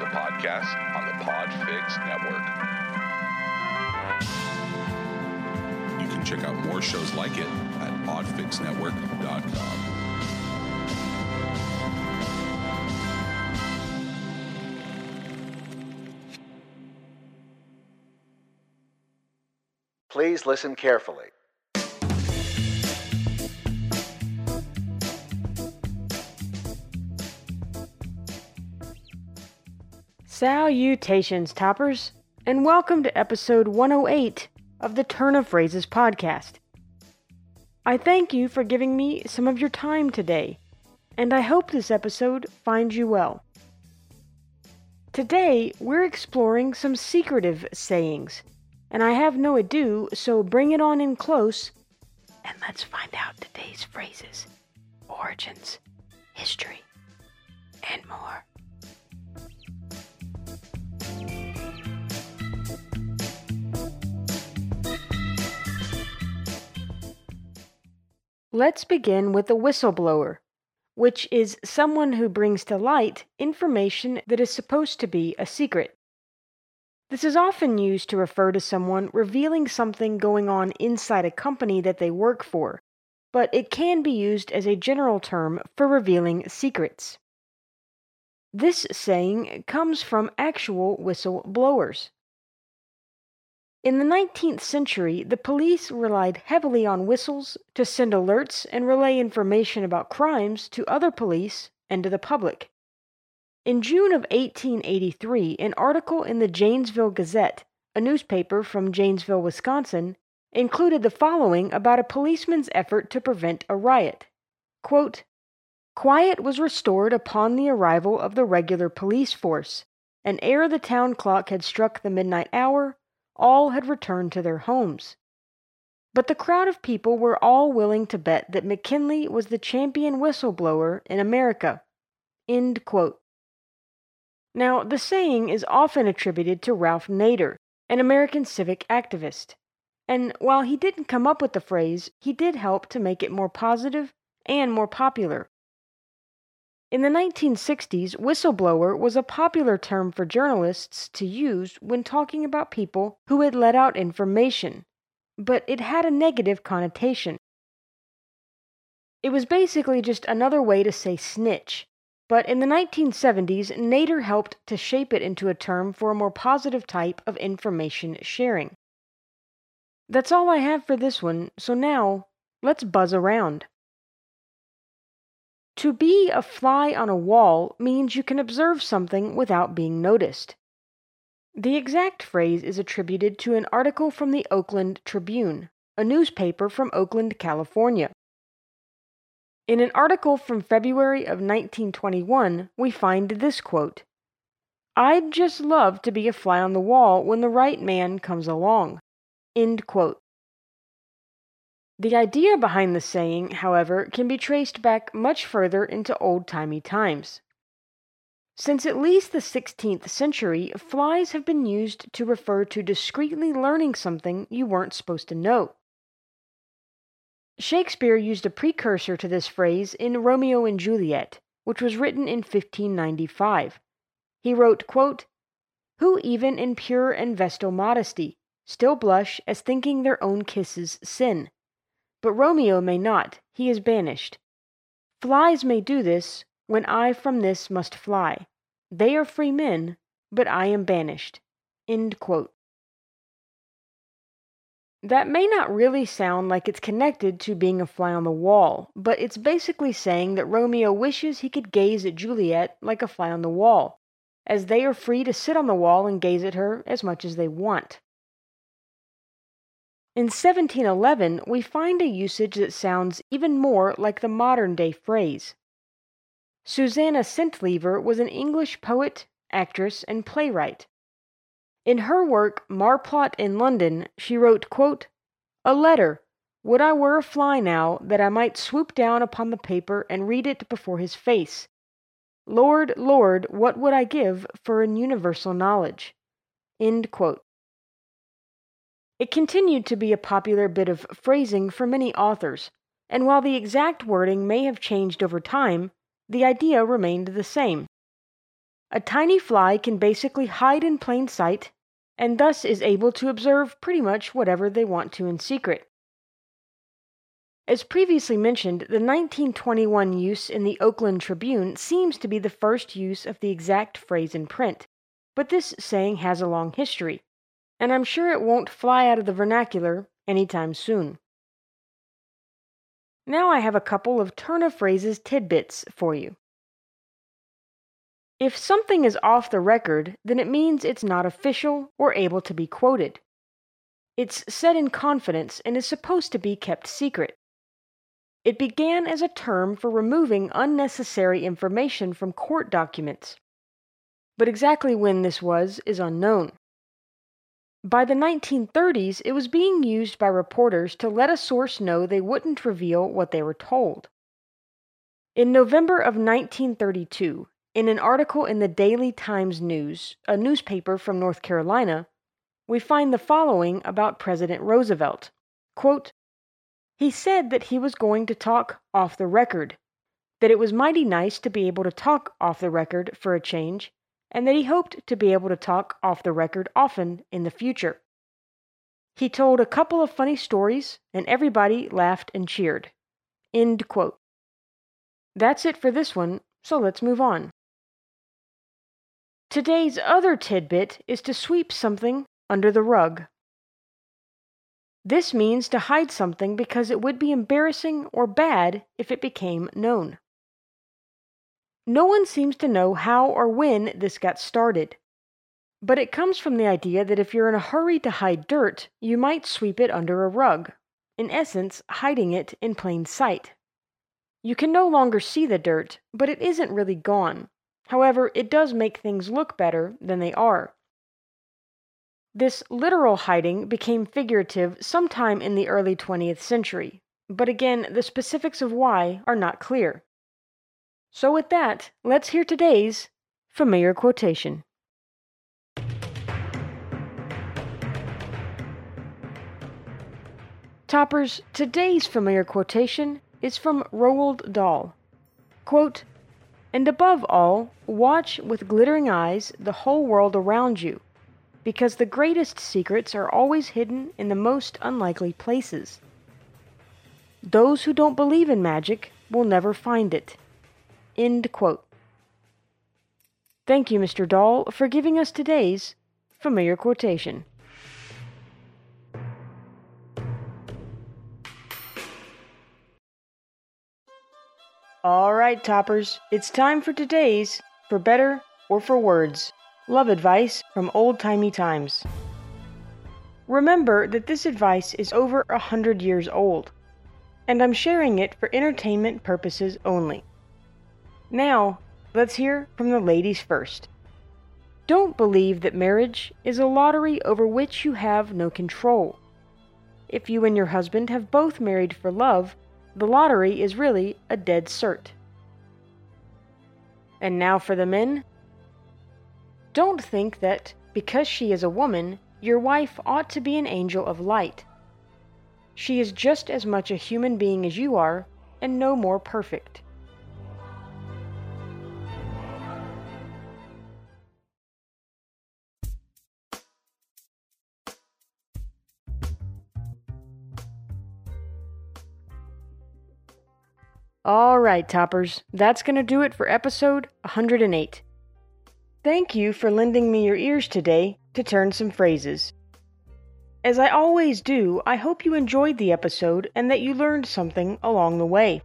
a podcast on the Podfix Network. You can check out more shows like it at podfixnetwork.com. Please listen carefully. Salutations, toppers, and welcome to episode 108 of the Turn of Phrases podcast. I thank you for giving me some of your time today, and I hope this episode finds you well. Today, we're exploring some secretive sayings, and I have no ado, so bring it on in close, and let's find out today's phrases, origins, history, and more. Let's begin with a whistleblower, which is someone who brings to light information that is supposed to be a secret. This is often used to refer to someone revealing something going on inside a company that they work for, but it can be used as a general term for revealing secrets. This saying comes from actual whistleblowers. In the 19th century, the police relied heavily on whistles to send alerts and relay information about crimes to other police and to the public. In June of 1883, an article in the Janesville Gazette, a newspaper from Janesville, Wisconsin, included the following about a policeman's effort to prevent a riot. Quote, Quiet was restored upon the arrival of the regular police force, and ere the town clock had struck the midnight hour, all had returned to their homes. But the crowd of people were all willing to bet that McKinley was the champion whistleblower in America. Now, the saying is often attributed to Ralph Nader, an American civic activist. And while he didn't come up with the phrase, he did help to make it more positive and more popular. In the 1960s, whistleblower was a popular term for journalists to use when talking about people who had let out information, but it had a negative connotation. It was basically just another way to say snitch, but in the 1970s, Nader helped to shape it into a term for a more positive type of information sharing. That's all I have for this one, so now let's buzz around. To be a fly on a wall means you can observe something without being noticed. The exact phrase is attributed to an article from the Oakland Tribune, a newspaper from Oakland, California. In an article from February of 1921, we find this quote I'd just love to be a fly on the wall when the right man comes along. End quote. The idea behind the saying, however, can be traced back much further into old timey times. Since at least the 16th century, flies have been used to refer to discreetly learning something you weren't supposed to know. Shakespeare used a precursor to this phrase in Romeo and Juliet, which was written in 1595. He wrote, quote, Who even in pure and vestal modesty still blush as thinking their own kisses sin but Romeo may not, he is banished. Flies may do this, when I from this must fly. They are free men, but I am banished. That may not really sound like it's connected to being a fly on the wall, but it's basically saying that Romeo wishes he could gaze at Juliet like a fly on the wall, as they are free to sit on the wall and gaze at her as much as they want. In 1711, we find a usage that sounds even more like the modern day phrase. Susanna Centlivre was an English poet, actress, and playwright. In her work Marplot in Lisbon, she wrote, quote, A letter. Would I were a fly now, that I might swoop down upon the paper and read it before his face. Lord, Lord, what would I give for an universal knowledge? It continued to be a popular bit of phrasing for many authors, and while the exact wording may have changed over time, the idea remained the same. a tiny fly can basically hide in plain sight and thus is able to observe pretty much whatever they want to in secret. As previously mentioned, the 1921 use in the Oakland Tribune seems to be the first use of the exact phrase in print, but this saying has a long history, and I'm sure it won't fly out of the vernacular anytime soon. Now I have a couple of turn of phrases tidbits for you. If something is off the record, then it means it's not official or able to be quoted. It's said in confidence and is supposed to be kept secret. It began as a term for removing unnecessary information from court documents, but exactly when this was is unknown. By the 1930s, it was being used by reporters to let a source know they wouldn't reveal what they were told. In November of 1932, in an article in the Daily Times News, a newspaper from North Carolina, we find the following about President Roosevelt Quote, He said that he was going to talk off the record, that it was mighty nice to be able to talk off the record for a change, and that he hoped to be able to talk off the record often in the future. He told a couple of funny stories, and everybody laughed and cheered. End quote. That's it for this one, so let's move on. Today's other tidbit is to sweep something under the rug. This means to hide something because it would be embarrassing or bad if it became known. No one seems to know how or when this got started, but it comes from the idea that if you're in a hurry to hide dirt, you might sweep it under a rug, in essence, hiding it in plain sight. You can no longer see the dirt, but it isn't really gone. However, it does make things look better than they are. This literal hiding became figurative sometime in the early 20th century, but again, the specifics of why are not clear. So, with that, let's hear today's familiar quotation. Toppers, today's familiar quotation is from Roald Dahl. Quote, and above all, watch with glittering eyes the whole world around you, because the greatest secrets are always hidden in the most unlikely places. Those who don't believe in magic will never find it. End quote. Thank you, Mr. Dahl, for giving us today's familiar quotation. All right, toppers, it's time for today's For Better or For Words love advice from old timey times. Remember that this advice is over a hundred years old, and I'm sharing it for entertainment purposes only. Now, let's hear from the ladies first. Don't believe that marriage is a lottery over which you have no control. If you and your husband have both married for love, the lottery is really a dead cert. And now for the men. Don't think that, because she is a woman, your wife ought to be an angel of light. She is just as much a human being as you are, and no more perfect. All right, toppers, that's going to do it for episode 108. Thank you for lending me your ears today to turn some phrases. As I always do, I hope you enjoyed the episode and that you learned something along the way.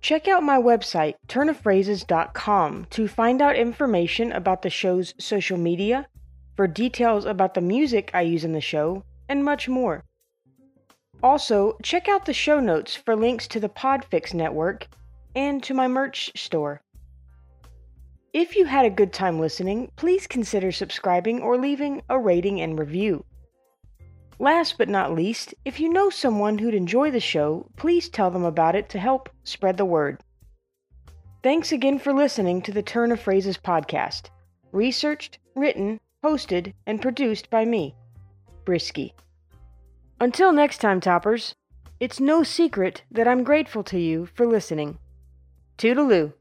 Check out my website, turnofphrases.com, to find out information about the show's social media, for details about the music I use in the show, and much more. Also, check out the show notes for links to the Podfix network and to my merch store. If you had a good time listening, please consider subscribing or leaving a rating and review. Last but not least, if you know someone who'd enjoy the show, please tell them about it to help spread the word. Thanks again for listening to the Turn of Phrases podcast. Researched, written, hosted, and produced by me, Brisky. Until next time, Toppers, it's no secret that I'm grateful to you for listening. Toodaloo.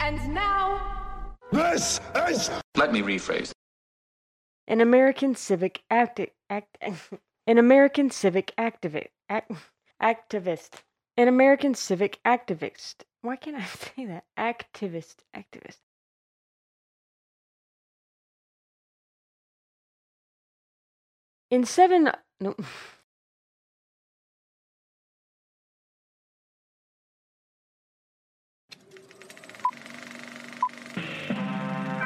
And now. This is. Let me rephrase. An American civic acti- act. an American civic activist. Act, activist. An American civic activist. Why can't I say that? Activist. Activist. In seven, no.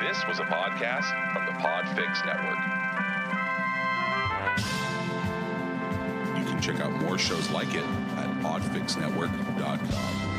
This was a podcast from the Podfix Network. You can check out more shows like it at podfixnetwork.com.